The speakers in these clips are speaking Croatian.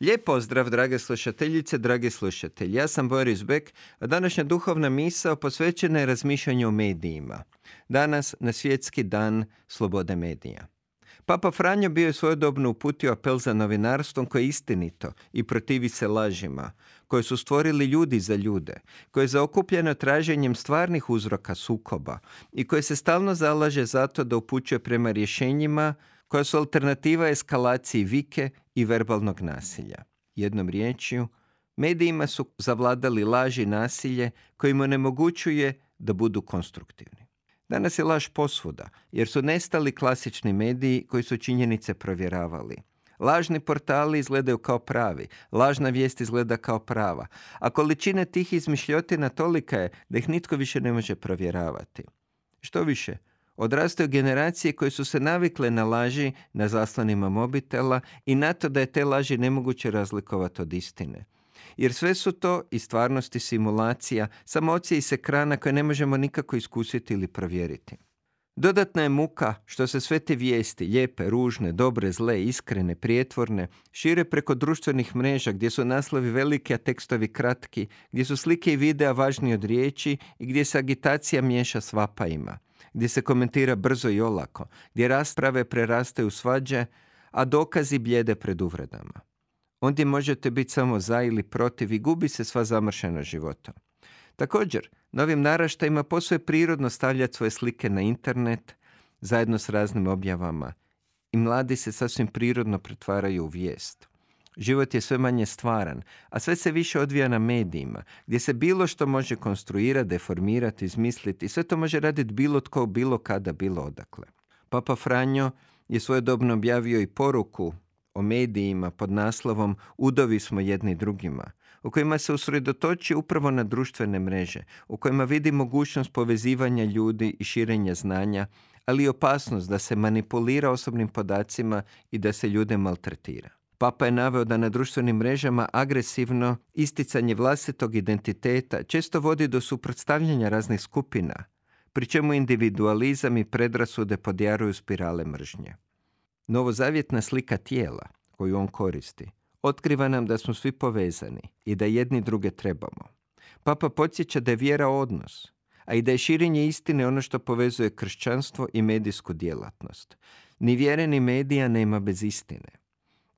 Lijep pozdrav, drage slušateljice, dragi slušatelji. Ja sam Boris Bek, a današnja duhovna misao posvećena je razmišljanju o medijima. Danas na svjetski dan slobode medija. Papa Franjo bio je svojodobno uputio apel za novinarstvom koje je istinito i protivi se lažima, koje su stvorili ljudi za ljude, koje je zaokupljeno traženjem stvarnih uzroka sukoba i koje se stalno zalaže zato da upućuje prema rješenjima koja su alternativa eskalaciji vike i verbalnog nasilja. Jednom riječju, medijima su zavladali laži nasilje koji im onemogućuje da budu konstruktivni. Danas je laž posvuda, jer su nestali klasični mediji koji su činjenice provjeravali. Lažni portali izgledaju kao pravi, lažna vijest izgleda kao prava, a količina tih izmišljotina tolika je da ih nitko više ne može provjeravati. Što više, odrastaju generacije koje su se navikle na laži na zaslanima mobitela i na to da je te laži nemoguće razlikovati od istine. Jer sve su to i stvarnosti simulacija, samocije iz ekrana koje ne možemo nikako iskusiti ili provjeriti. Dodatna je muka što se sve te vijesti, lijepe, ružne, dobre, zle, iskrene, prijetvorne, šire preko društvenih mreža gdje su naslovi veliki, a tekstovi kratki, gdje su slike i videa važniji od riječi i gdje se agitacija miješa s vapajima gdje se komentira brzo i olako, gdje rasprave prerastaju svađe, a dokazi bljede pred uvredama. Ondje možete biti samo za ili protiv i gubi se sva zamršena života. Također, novim naraštajima posve prirodno stavljati svoje slike na internet, zajedno s raznim objavama, i mladi se sasvim prirodno pretvaraju u vijest. Život je sve manje stvaran, a sve se više odvija na medijima, gdje se bilo što može konstruirati, deformirati, izmisliti i sve to može raditi bilo tko, bilo kada, bilo odakle. Papa Franjo je svojedobno objavio i poruku o medijima pod naslovom Udovi smo jedni drugima, u kojima se usredotoči upravo na društvene mreže, u kojima vidi mogućnost povezivanja ljudi i širenja znanja, ali i opasnost da se manipulira osobnim podacima i da se ljude maltretira. Papa je naveo da na društvenim mrežama agresivno isticanje vlastitog identiteta često vodi do suprotstavljanja raznih skupina, pri čemu individualizam i predrasude podjaruju spirale mržnje. Novozavjetna slika tijela koju on koristi otkriva nam da smo svi povezani i da jedni druge trebamo. Papa podsjeća da je vjera odnos, a i da je širenje istine ono što povezuje kršćanstvo i medijsku djelatnost. Ni vjere ni medija nema bez istine.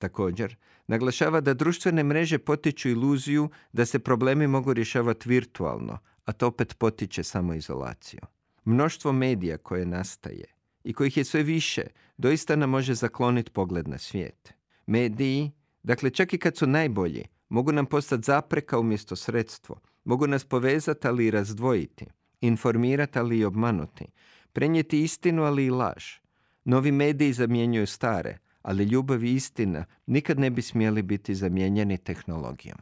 Također, naglašava da društvene mreže potiču iluziju da se problemi mogu rješavati virtualno, a to opet potiče samoizolaciju. Mnoštvo medija koje nastaje i kojih je sve više, doista nam može zakloniti pogled na svijet. Mediji, dakle čak i kad su najbolji, mogu nam postati zapreka umjesto sredstvo, mogu nas povezati ali i razdvojiti, informirati ali i obmanuti, prenijeti istinu ali i laž. Novi mediji zamjenjuju stare, ali ljubav i istina nikad ne bi smjeli biti zamijenjeni tehnologijom.